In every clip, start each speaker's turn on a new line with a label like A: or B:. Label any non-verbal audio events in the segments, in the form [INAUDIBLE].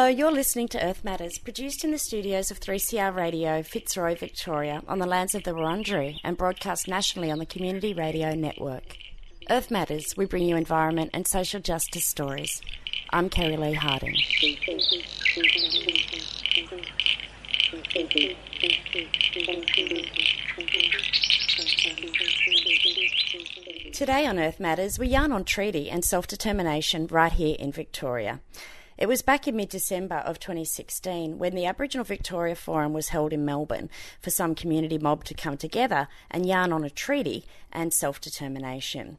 A: Hello, you're listening to Earth Matters, produced in the studios of 3CR Radio, Fitzroy, Victoria, on the lands of the Wurundjeri, and broadcast nationally on the Community Radio Network. Earth Matters, we bring you environment and social justice stories. I'm Kerry Lee Harding. Today on Earth Matters, we yarn on treaty and self determination right here in Victoria. It was back in mid December of 2016 when the Aboriginal Victoria Forum was held in Melbourne for some community mob to come together and yarn on a treaty and self determination.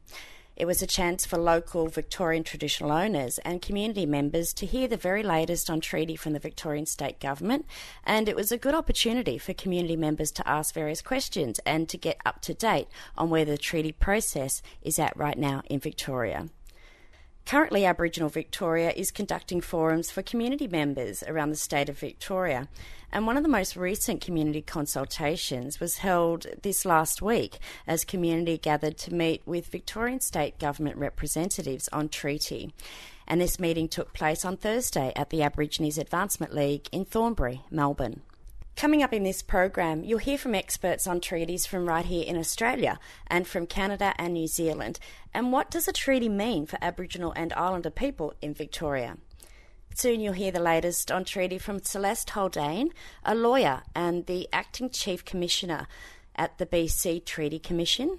A: It was a chance for local Victorian traditional owners and community members to hear the very latest on treaty from the Victorian State Government, and it was a good opportunity for community members to ask various questions and to get up to date on where the treaty process is at right now in Victoria. Currently, Aboriginal Victoria is conducting forums for community members around the state of Victoria. And one of the most recent community consultations was held this last week as community gathered to meet with Victorian state government representatives on treaty. And this meeting took place on Thursday at the Aborigines Advancement League in Thornbury, Melbourne. Coming up in this program, you'll hear from experts on treaties from right here in Australia and from Canada and New Zealand. And what does a treaty mean for Aboriginal and Islander people in Victoria? Soon you'll hear the latest on treaty from Celeste Haldane, a lawyer and the acting chief commissioner at the BC Treaty Commission.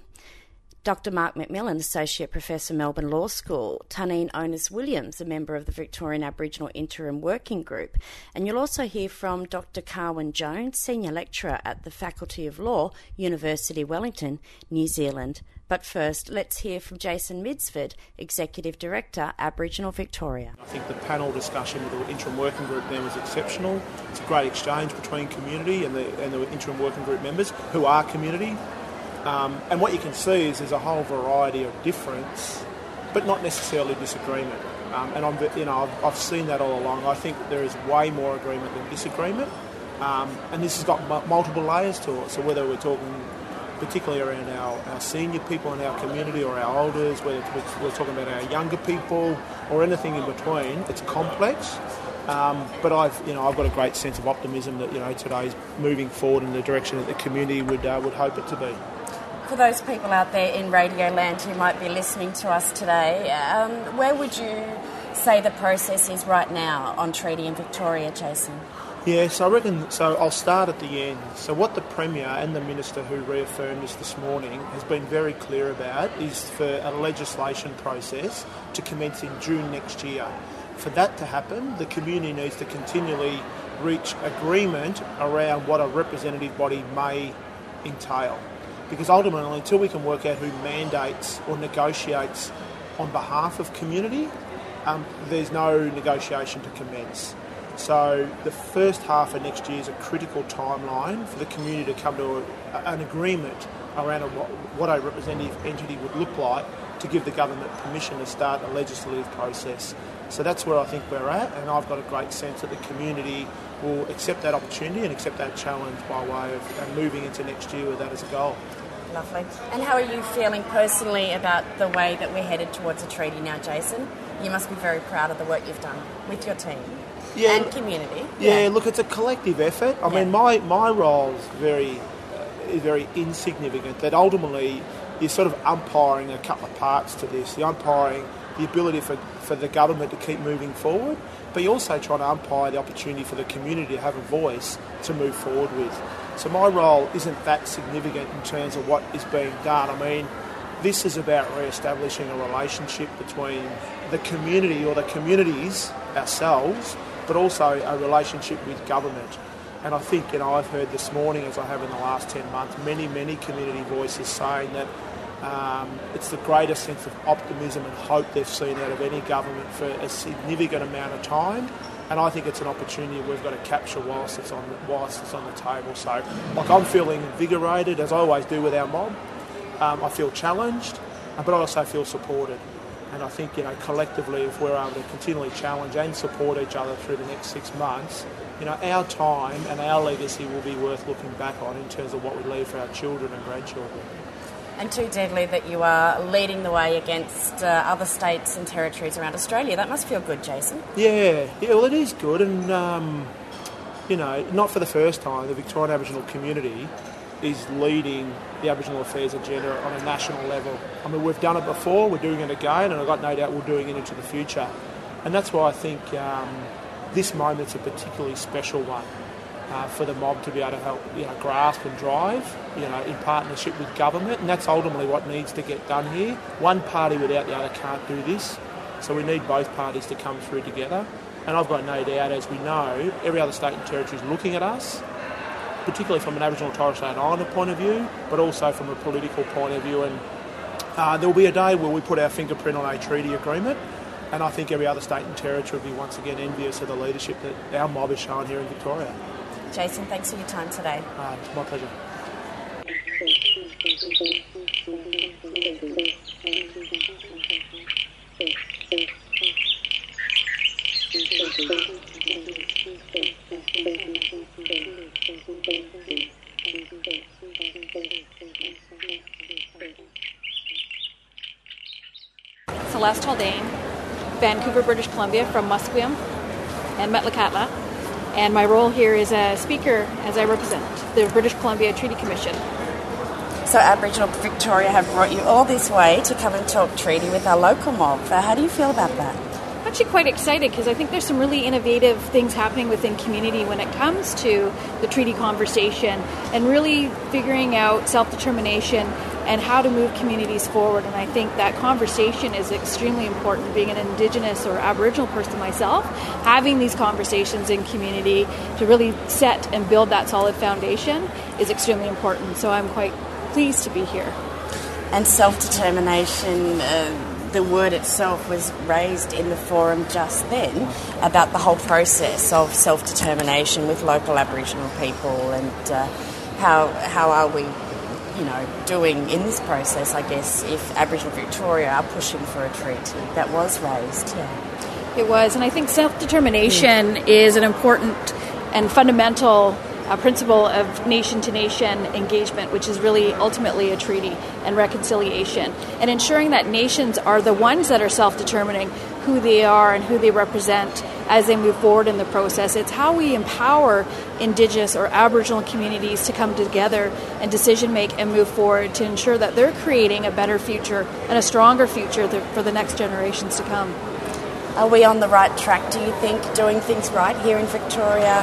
A: Dr. Mark McMillan, Associate Professor, Melbourne Law School, Tarneen Onus Williams, a member of the Victorian Aboriginal Interim Working Group, and you'll also hear from Dr. Carwyn Jones, Senior Lecturer at the Faculty of Law, University Wellington, New Zealand. But first, let's hear from Jason Mifsud, Executive Director, Aboriginal Victoria.
B: I think the panel discussion with the interim working group then was exceptional. It's a great exchange between community and the, and the interim working group members who are community um, and what you can see is there's a whole variety of difference, but not necessarily disagreement. Um, and I'm, you know, I've, I've, seen that all along. I think there is way more agreement than disagreement, um, and this has got m- multiple layers to it. So whether we're talking particularly around our, our senior people in our community or our elders, whether we're talking about our younger people or anything in between, it's complex. Um, but I've, you know, I've got a great sense of optimism that you know today's moving forward in the direction that the community would uh, would hope it to be
A: for those people out there in Radio Land who might be listening to us today, um, where would you say the process is right now on treaty in Victoria, Jason?
B: Yeah, so I reckon, so I'll start at the end. So, what the Premier and the Minister who reaffirmed this this morning has been very clear about is for a legislation process to commence in June next year. For that to happen, the community needs to continually reach agreement around what a representative body may entail because ultimately, until we can work out who mandates or negotiates on behalf of community, um, there's no negotiation to commence. So the first half of next year is a critical timeline for the community to come to a, an agreement around a, what a representative entity would look like to give the government permission to start a legislative process. So that's where I think we're at, and I've got a great sense that the community will accept that opportunity and accept that challenge by way of moving into next year with that as a goal.
A: Lovely. And how are you feeling personally about the way that we're headed towards a treaty now, Jason? You must be very proud of the work you've done with your team yeah, and community.
B: Yeah, yeah, look, it's a collective effort. I yeah. mean, my, my role is very, uh, very insignificant. That ultimately you're sort of umpiring a couple of parts to this. The umpiring the ability for, for the government to keep moving forward, but you're also trying to umpire the opportunity for the community to have a voice to move forward with. So my role isn't that significant in terms of what is being done. I mean, this is about re-establishing a relationship between the community or the communities ourselves, but also a relationship with government. And I think, you know, I've heard this morning, as I have in the last 10 months, many, many community voices saying that um, it's the greatest sense of optimism and hope they've seen out of any government for a significant amount of time. And I think it's an opportunity we've got to capture whilst it's on the, whilst it's on the table. So, like I'm feeling invigorated as I always do with our mob. Um, I feel challenged, but I also feel supported. And I think you know collectively, if we're able to continually challenge and support each other through the next six months, you know our time and our legacy will be worth looking back on in terms of what we leave for our children and grandchildren.
C: And too deadly that you are leading the way against uh, other states and territories around Australia. That must feel good, Jason.
B: Yeah, yeah. Well, it is good, and um, you know, not for the first time, the Victorian Aboriginal community is leading the Aboriginal affairs agenda on a national level. I mean, we've done it before, we're doing it again, and I've got no doubt we're doing it into the future. And that's why I think um, this moment's a particularly special one uh, for the mob to be able to help, you know, grasp and drive, you know, in partnership with government. And that's ultimately what needs to get done here. One party without the other can't do this. So we need both parties to come through together. And I've got no doubt, as we know, every other state and territory is looking at us particularly from an Aboriginal Torres Strait Islander point of view, but also from a political point of view. And uh, there will be a day where we put our fingerprint on a treaty agreement, and I think every other state and territory will be once again envious of the leadership that our mob is showing here in Victoria.
C: Jason, thanks for your time today.
B: Uh, it's my pleasure.
D: Celeste Haldane, Vancouver, British Columbia, from Musqueam and Metlakatla. And my role here is a speaker as I represent the British Columbia Treaty Commission.
C: So, Aboriginal Victoria have brought you all this way to come and talk treaty with our local mob. How do you feel about that?
D: I'm actually quite excited because I think there's some really innovative things happening within community when it comes to the treaty conversation and really figuring out self determination and how to move communities forward. And I think that conversation is extremely important. Being an Indigenous or Aboriginal person myself, having these conversations in community to really set and build that solid foundation is extremely important. So I'm quite pleased to be here.
C: And self determination. Uh, the word itself was raised in the forum just then about the whole process of self determination with local Aboriginal people and uh, how how are we you know, doing in this process, I guess, if Aboriginal Victoria are pushing for a treaty. That was raised, yeah.
D: It was, and I think self determination mm. is an important and fundamental uh, principle of nation to nation engagement, which is really ultimately a treaty and reconciliation, and ensuring that nations are the ones that are self determining who they are and who they represent as they move forward in the process. It's how we empower Indigenous or Aboriginal communities to come together and decision make and move forward to ensure that they're creating a better future and a stronger future for the next generations to come.
C: Are we on the right track, do you think, doing things right here in Victoria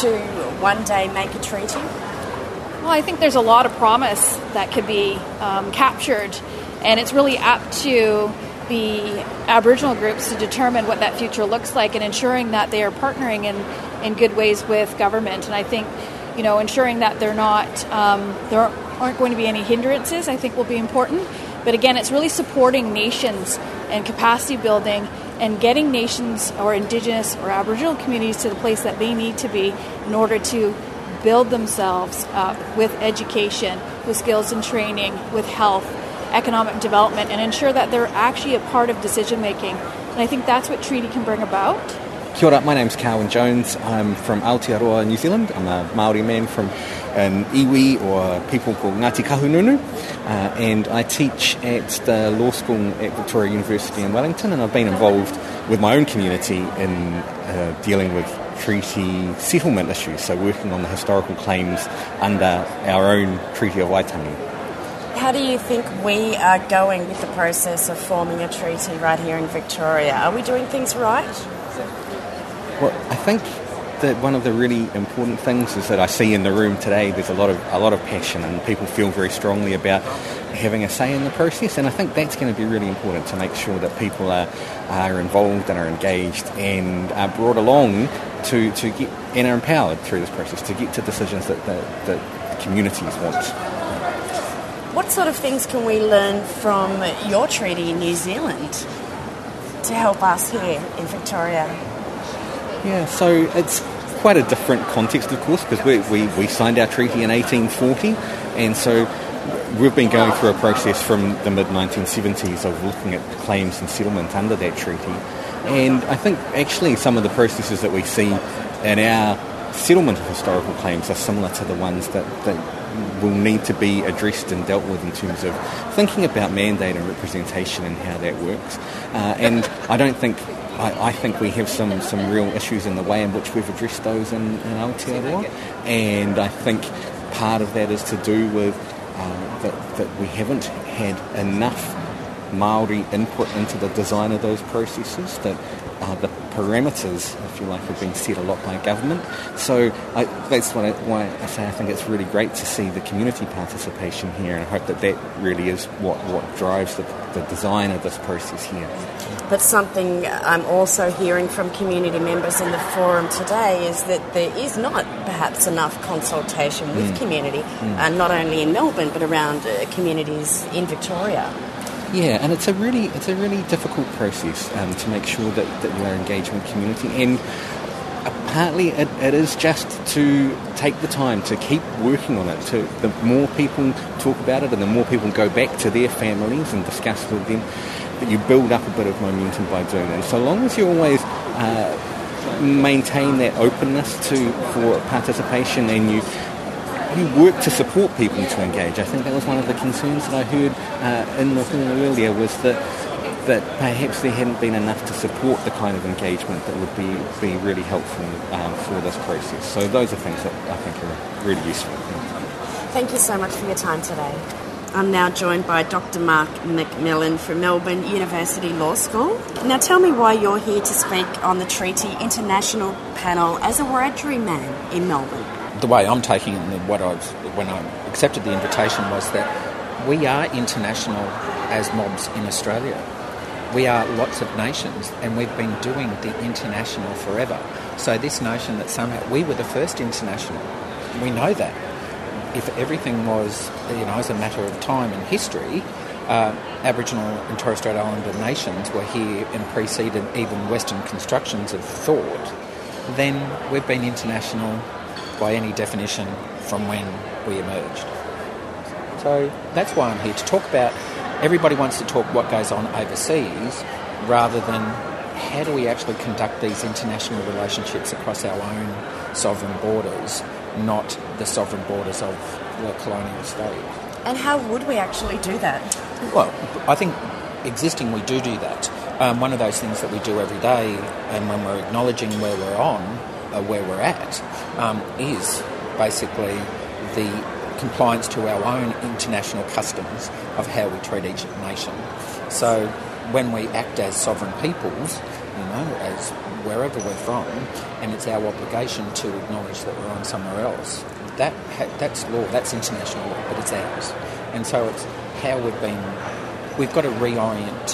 C: to one day make a treaty?
D: Well, I think there's a lot of promise that could be um, captured, and it's really up to the Aboriginal groups to determine what that future looks like and ensuring that they are partnering in, in good ways with government. And I think, you know, ensuring that they're not, um, there aren't going to be any hindrances, I think will be important. But again, it's really supporting nations and capacity building and getting nations or Indigenous or Aboriginal communities to the place that they need to be in order to build themselves up with education, with skills and training, with health, economic development and ensure that they're actually a part of decision making. And I think that's what treaty can bring about.
E: Kia ora, my name's Carwyn Jones. I'm from Aotearoa, New Zealand. I'm a Māori man from an iwi or people called Ngāti Kahungunu. Uh, and I teach at the law school at Victoria University in Wellington and I've been involved with my own community in uh, dealing with treaty settlement issues, so working on the historical claims under our own Treaty of Waitangi.
C: How do you think we are going with the process of forming a treaty right here in Victoria? Are we doing things right?
E: Well, I think that one of the really important things is that I see in the room today. There's a lot of a lot of passion, and people feel very strongly about having a say in the process. And I think that's going to be really important to make sure that people are are involved and are engaged and are brought along to, to get and are empowered through this process to get to decisions that, that, that communities want.
C: What sort of things can we learn from your treaty in New Zealand to help us here in Victoria?
E: Yeah, so it's quite a different context, of course, because we, we, we signed our treaty in 1840, and so we've been going through a process from the mid 1970s of looking at claims and settlement under that treaty. And I think actually some of the processes that we see in our settlement of historical claims are similar to the ones that, that will need to be addressed and dealt with in terms of thinking about mandate and representation and how that works. Uh, and I don't think I, I, think we have some, some real issues in the way in which we've addressed those in, in Aotearoa, and I think part of that is to do with uh, that, that we haven't had enough Maori input into the design of those processes, that uh, the parameters, if you like, have been set a lot by government. So I, that's I, why I say I think it's really great to see the community participation here, and I hope that that really is what, what drives the, the design of this process here.
C: But something I'm also hearing from community members in the forum today is that there is not perhaps enough consultation with mm. community, mm. Uh, not only in Melbourne but around uh, communities in Victoria.
E: Yeah, and it's a really it's a really difficult process um, to make sure that, that you are engaged with community and partly it, it is just to take the time to keep working on it. To the more people talk about it and the more people go back to their families and discuss with them, that you build up a bit of momentum by doing it. So long as you always uh, maintain that openness to for participation and you you work to support people to engage. I think that was one of the concerns that I heard uh, in the hall earlier was that that perhaps there hadn't been enough to support the kind of engagement that would be, be really helpful um, for this process. So those are things that I think are really useful.
C: Thank you so much for your time today. I'm now joined by Dr. Mark McMillan from Melbourne University Law School. Now, tell me why you're here to speak on the Treaty International panel as a Wiradjuri man in Melbourne
F: the way I'm taking it and what I when I accepted the invitation was that we are international as mobs in Australia. We are lots of nations and we've been doing the international forever. So this notion that somehow we were the first international, we know that. If everything was, you know, as a matter of time and history, uh, Aboriginal and Torres Strait Islander nations were here and preceded even Western constructions of thought, then we've been international by any definition from when we emerged. So that's why I'm here to talk about. Everybody wants to talk what goes on overseas rather than how do we actually conduct these international relationships across our own sovereign borders, not the sovereign borders of the colonial state.
C: And how would we actually do that?
F: Well, I think existing we do do that. Um, one of those things that we do every day, and when we're acknowledging where we're on, uh, where we're at, um, is basically the compliance to our own international customs of how we treat each nation. So when we act as sovereign peoples, you know, as wherever we're from, and it's our obligation to acknowledge that we're on somewhere else. That that's law, that's international law, but it's ours, and so it's how we've been. We've got to reorient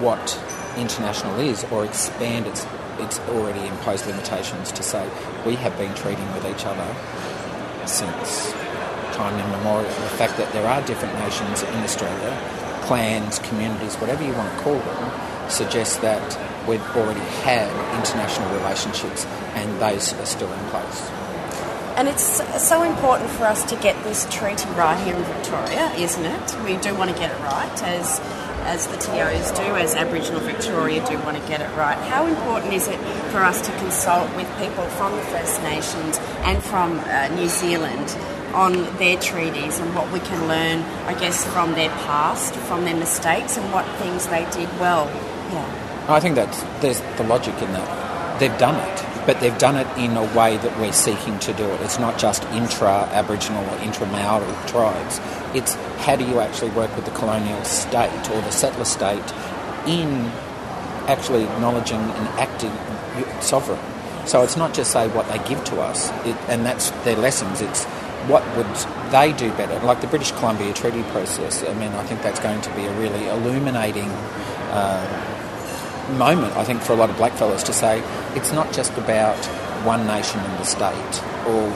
F: what international is, or expand its its already imposed limitations to say we have been treating with each other since time immemorial. The fact that there are different nations in Australia, clans, communities, whatever you want to call them, suggests that we've already had international relationships and those are still in place.
C: And it's so important for us to get this treaty right here in Victoria, isn't it? We do want to get it right as as the TOs do, as Aboriginal Victoria do want to get it right. How important is it for us to consult with people from the First Nations and from uh, New Zealand on their treaties and what we can learn, I guess, from their past, from their mistakes, and what things they did well? Yeah.
F: I think that there's the logic in that. They've done it but they've done it in a way that we're seeking to do it. It's not just intra Aboriginal or intra Maori tribes. It's how do you actually work with the colonial state or the settler state in actually acknowledging and acting sovereign. So it's not just say what they give to us, it, and that's their lessons. It's what would they do better, like the British Columbia Treaty process. I mean, I think that's going to be a really illuminating. Uh, moment, I think, for a lot of blackfellas to say it's not just about one nation and the state, or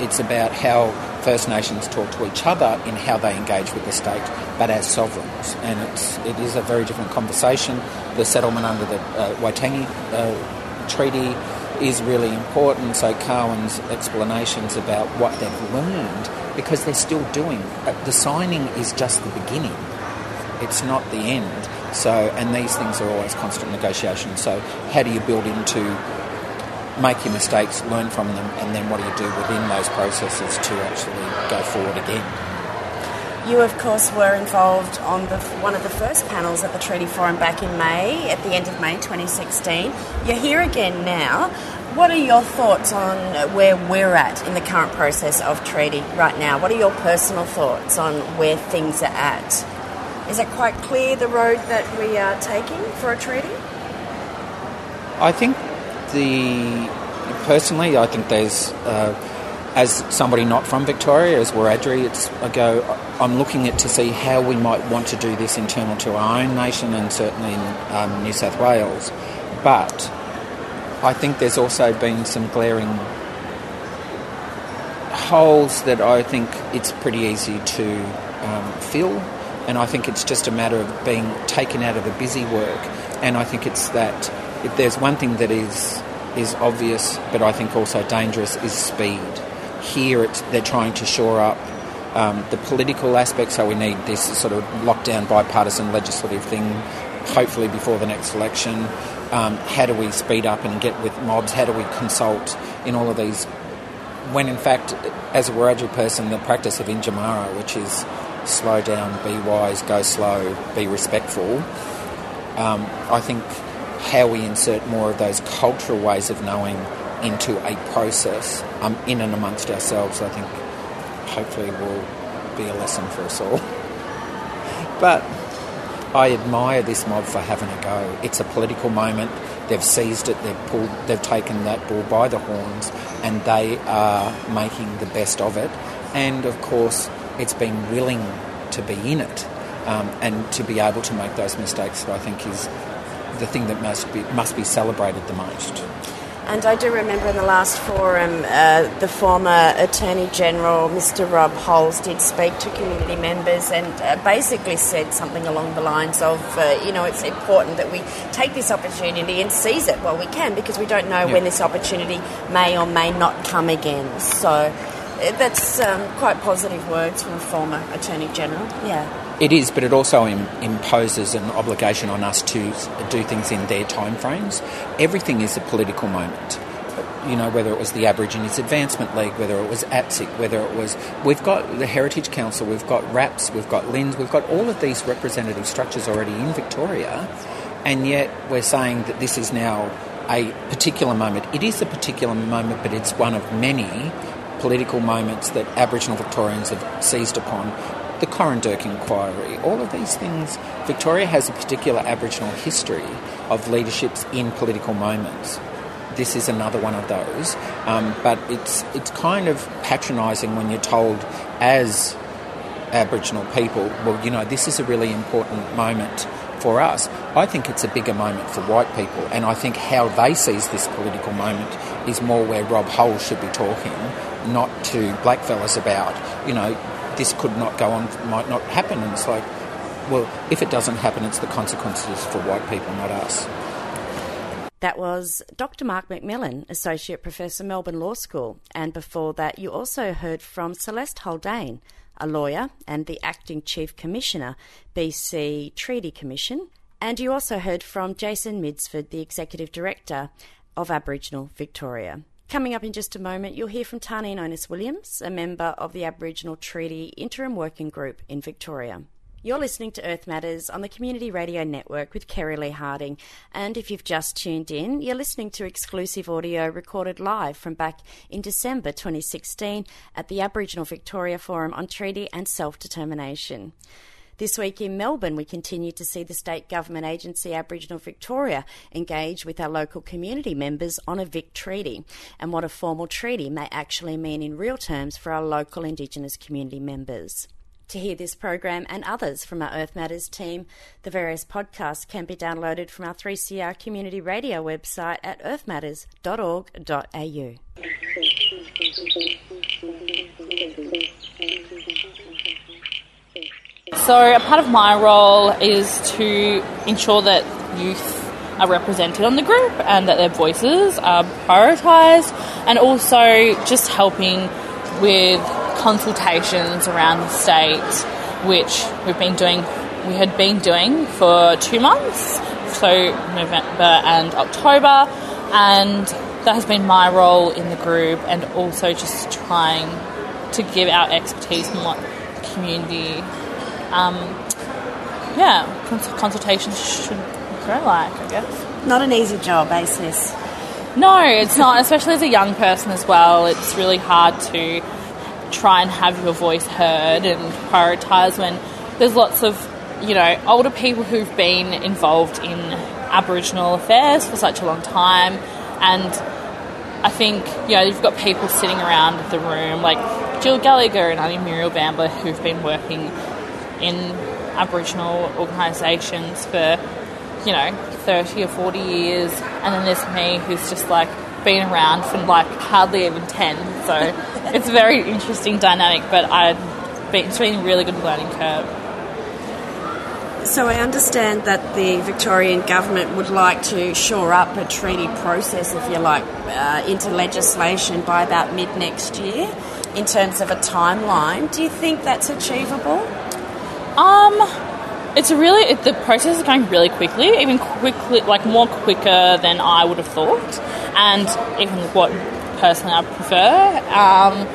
F: it's about how First Nations talk to each other in how they engage with the state, but as sovereigns. And it's, it is a very different conversation. The settlement under the uh, Waitangi uh, Treaty is really important. So Carwyn's explanations about what they've learned, because they're still doing. Uh, the signing is just the beginning. It's not the end. So, and these things are always constant negotiations. So, how do you build into make your mistakes, learn from them, and then what do you do within those processes to actually go forward again?
A: You, of course, were involved on the, one of the first panels at the Treaty Forum back in May, at the end of May 2016. You're here again now. What are your thoughts on where we're at in the current process of treaty right now? What are your personal thoughts on where things are at? Is it quite clear the road that we are taking for a treaty?
F: I think the personally, I think there's uh, as somebody not from Victoria, as Wiradjuri, it's I go. I'm looking at to see how we might want to do this internal to our own nation and certainly in um, New South Wales, but I think there's also been some glaring holes that I think it's pretty easy to um, fill, and I think it's just a matter of being taken out of the busy work. And I think it's that if there's one thing that is is obvious, but I think also dangerous, is speed. Here, they're trying to shore up um, the political aspect, so we need this sort of lockdown bipartisan legislative thing, hopefully before the next election um, how do we speed up and get with mobs? How do we consult in all of these? When in fact, as a Wiradjuri person, the practice of Yindyamarra, which is slow down, be wise, go slow, be respectful, um, I think how we insert more of those cultural ways of knowing into a process um, in and amongst ourselves, I think hopefully will be a lesson for us all. [LAUGHS] But I admire this mob for having a go. It's a political moment. They've seized it. They've pulled. They've taken that bull by the horns, and they are making the best of it. And of course, it's been willing to be in it, um, and to be able to make those mistakes. that I think is the thing that must be must be celebrated the most.
A: And I do remember in the last forum, uh, the former Attorney General, Mr. Rob Hulls, did speak to community members and uh, basically said something along the lines of, uh, you know, it's important that we take this opportunity and seize it while we can because we don't know when this opportunity may or may not come again. So that's um, quite positive words from a former Attorney General. Yeah.
F: It is, but it also Im- imposes an obligation on us to do things in their timeframes. Everything is a political moment. You know, whether it was the Aborigines Advancement League, whether it was ATSIC, whether it was. We've got the Heritage Council, we've got RAPS, we've got LINZ, we've got all of these representative structures already in Victoria, and yet we're saying that this is now a particular moment. It is a particular moment, but it's one of many political moments that Aboriginal Victorians have seized upon the Coranderrk inquiry, all of these things. Victoria has a particular Aboriginal history of leaderships in political moments. This is another one of those, um, but it's it's kind of patronising when you're told as Aboriginal people, well, you know, this is a really important moment for us. I think it's a bigger moment for white people, and I think how they seize this political moment is more where Rob Hull should be talking, not to blackfellas about, you know, this could not go on, might not happen. And it's like, well, if it doesn't happen, it's the consequences for white people, not us.
A: That was Dr. Mark McMillan, Associate Professor, Melbourne Law School. And before that, you also heard from Celeste Haldane, a lawyer and the Acting Chief Commissioner, BC Treaty Commission. And you also heard from Jason Mifsud, the Executive Director of Aboriginal Victoria. Coming up in just a moment, you'll hear from Tarneen Onus Williams, a member of the Aboriginal Treaty Interim Working Group in Victoria. You're listening to Earth Matters on the Community Radio Network with Kerry Lee Harding. And if you've just tuned in, you're listening to exclusive audio recorded live from back in December 2016 at the Aboriginal Victoria Forum on Treaty and Self Determination. This week in Melbourne, we continue to see the state government agency Aboriginal Victoria engage with our local community members on a Vic treaty and what a formal treaty may actually mean in real terms for our local Indigenous community members. To hear this program and others from our Earth Matters team, the various podcasts can be downloaded from our 3CR community radio website at earthmatters.org.au.
G: So, a part of my role is to ensure that youth are represented on the group and that their voices are prioritised, and also just helping with consultations around the state, which we've been doing. We had been doing for two months, so November and October, and that has been my role in the group, and also just trying to give our expertise in what the community, um, yeah, cons- consultations should grow like, I guess.
C: Not an easy job, eh, sis?
G: No, it's not, especially as a young person as well. It's really hard to try and have your voice heard and prioritise when there's lots of, you know, older people who've been involved in Aboriginal affairs for such a long time. And I think, you know, you've got people sitting around the room like Jill Gallagher and Auntie Muriel Bamblett who've been working in Aboriginal organisations for, you know, 30 or 40 years. And then there's me who's just like been around for like hardly even 10. So [LAUGHS] it's a very interesting dynamic, but I, it's been a really good learning curve.
C: So I understand that the Victorian government would like to shore up a treaty process, if you like, uh, into legislation by about mid next year. In terms of a timeline, do you think that's achievable?
G: Um, it's really it, the process is going really quickly, even quickly, like more quicker than I would have thought, and even what personally I prefer. Um,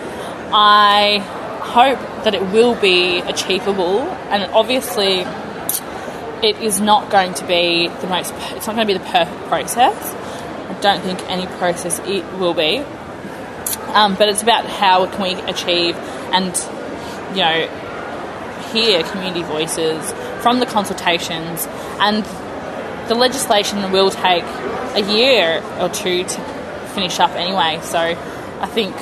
G: I hope that it will be achievable, and obviously, it is not going to be the most. It's not going to be the perfect process. I don't think any process it will be, um, but it's about how can we achieve and you know hear community voices from the consultations, and the legislation will take a year or two to finish up anyway. So I think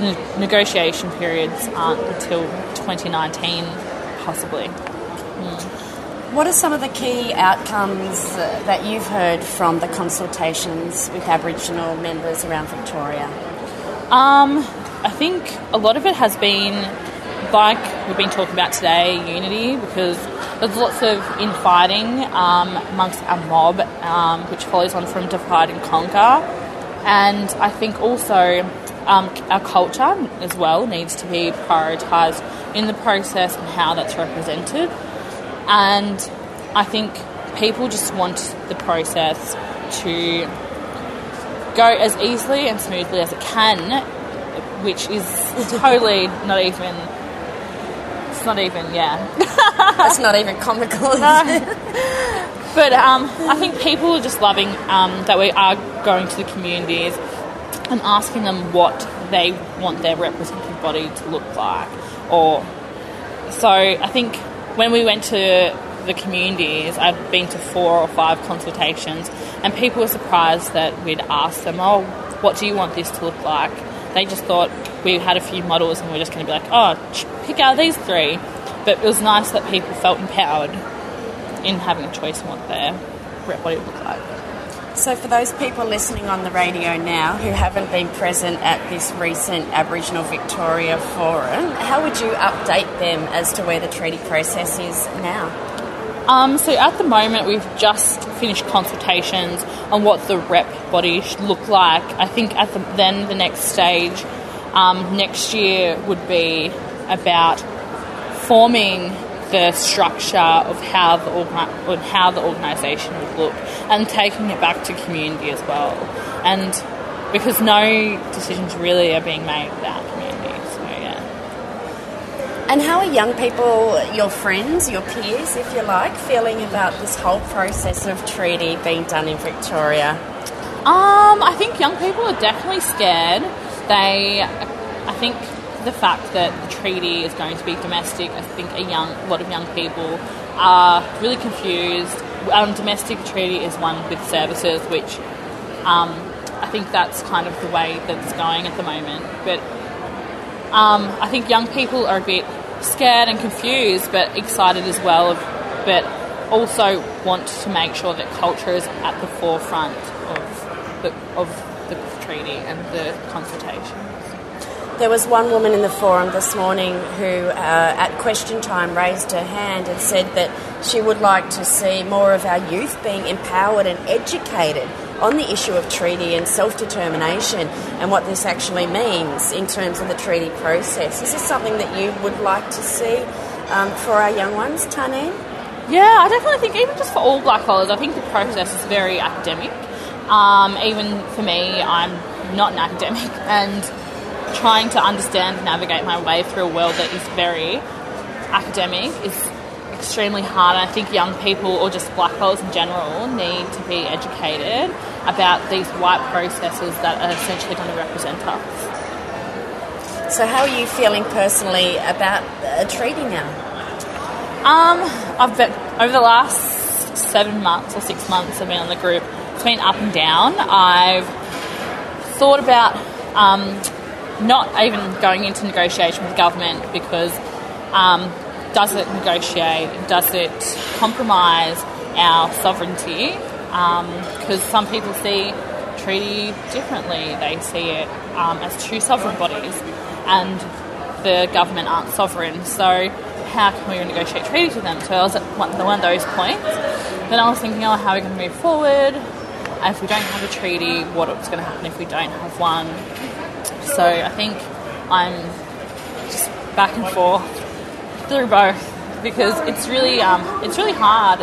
G: ne- negotiation periods aren't until 2019, possibly.
C: What are some of the key outcomes that you've heard from the consultations with Aboriginal members around Victoria?
G: Um, I think a lot of it has been like we've been talking about today, unity, because there's lots of infighting um, amongst our mob, um, which follows on from divide and conquer. And I think also um, our culture as well needs to be prioritised in the process and how that's represented. And I think people just want the process to go as easily and smoothly as it can, which is totally not even. It's not even, yeah. [LAUGHS]
C: That's not even comical. [LAUGHS]
G: But um, I think people are just loving um, that we are going to the communities and asking them what they want their representative body to look like. Or so I think when we went to the communities, I've been to four or five consultations, and people were surprised that we'd asked them, "Oh, what do you want this to look like?" They just thought we had a few models, and we are just going to be like, "Oh, pick out these three. But it was nice that people felt empowered in having a choice in what their rep body would look like.
C: So, for those people listening on the radio now who haven't been present at this recent Aboriginal Victoria Forum, how would you update them as to where the treaty process is now?
G: Um, so, at the moment, we've just finished consultations on what the rep body should look like. I think at the, then the next stage um, next year would be about forming the structure of how the orga- how the organisation would look and taking it back to community as well. And because no decisions really are being made without community, so yeah.
C: And how are young people, your friends, your peers, if you like, feeling about this whole process of treaty being done in Victoria?
G: Um, I think young people are definitely scared. They, I think the fact that the treaty is going to be domestic, I think a young, a lot of young people are really confused. Um, domestic treaty is one with services, which um, I think that's kind of the way that's going at the moment. But um, I think young people are a bit scared and confused, but excited as well. But also want to make sure that culture is at the forefront of the, of the and the consultation.
C: There was one woman in the forum this morning who, uh, at question time, raised her hand and said that she would like to see more of our youth being empowered and educated on the issue of treaty and self determination and what this actually means in terms of the treaty process. Is this something that you would like to see um, for our young ones, Tarneen?
G: Yeah, I definitely think, even just for all blackfellas, I think the process is very academic. Um, even for me, I'm not an academic, and trying to understand and navigate my way through a world that is very academic is extremely hard. And I think young people, or just black fellas in general, need to be educated about these white processes that are essentially going to represent us.
A: So, how are you feeling personally about a treaty now?
G: Um, I've been over the last seven months or six months I've been on the group. It's been up and down. I've thought about um, not even going into negotiation with government because um, does it negotiate? Does it compromise our sovereignty? Because um, some people see treaty differently. They see it um, as two sovereign bodies, and the government aren't sovereign. So how can we negotiate treaties with them? So I was at one, one of those points. Then I was thinking, oh, how are we going to move forward? If we don't have a treaty, what's going to happen if we don't have one? So I think I'm just back and forth through both because it's really um, it's really hard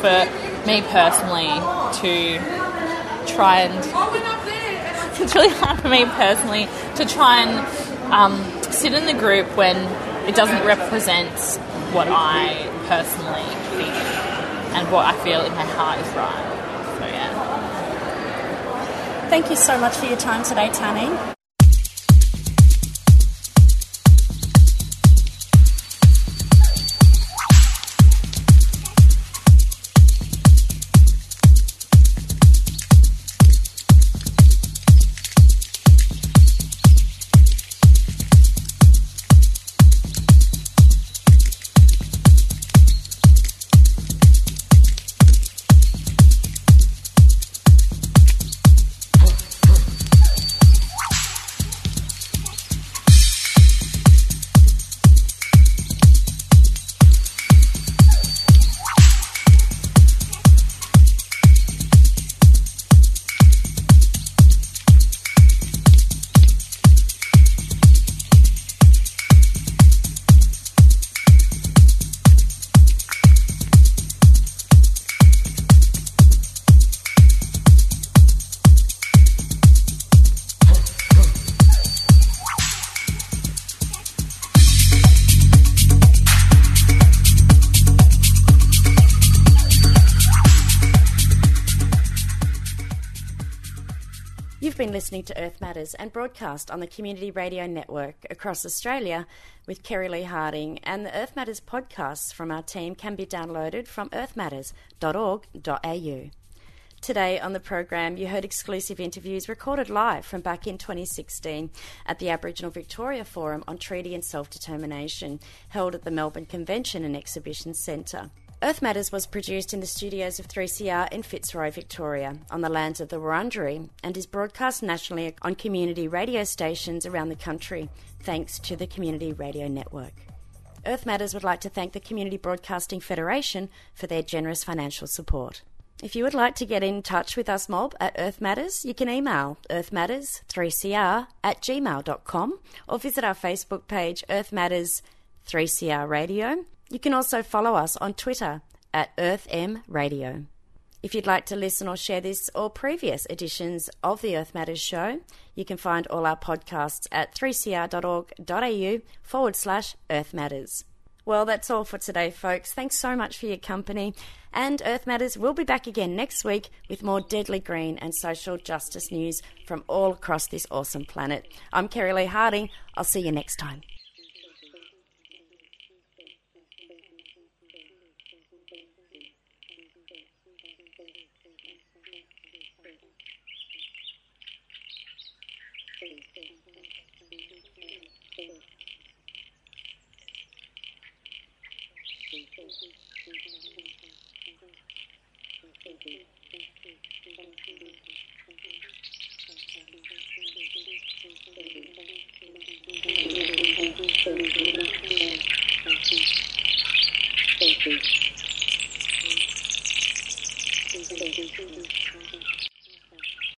G: for me personally to try and it's really hard for me personally to try and um, sit in the group when it doesn't represent what I personally think and what I feel in my heart is right.
A: Thank you so much for your time today, Tanny. Listening to Earth Matters and broadcast on the Community Radio Network across Australia with Kerry Lee Harding. And the Earth Matters podcasts from our team can be downloaded from earthmatters.org.au. Today on the program, you heard exclusive interviews recorded live from back in 2016 at the Aboriginal Victoria Forum on Treaty and Self Determination, held at the Melbourne Convention and Exhibition Centre. Earth Matters was produced in the studios of 3CR in Fitzroy, Victoria, on the lands of the Wurundjeri, and is broadcast nationally on community radio stations around the country, thanks to the Community Radio Network. Earth Matters would like to thank the Community Broadcasting Foundation for their generous financial support. If you would like to get in touch with us, Mob, at Earth Matters, you can email earthmatters3cr at gmail.com or visit our Facebook page, Earth Matters 3CR Radio, you can also follow us on Twitter at EarthM Radio. If you'd like to listen or share this or previous editions of the Earth Matters show, you can find all our podcasts at 3cr.org.au forward slash Earth Matters. Well, that's all for today, folks. Thanks so much for your company. And Earth Matters will be back again next week with more deadly green and social justice news from all across this awesome planet. I'm Kerry Lee Harding. I'll see you next time.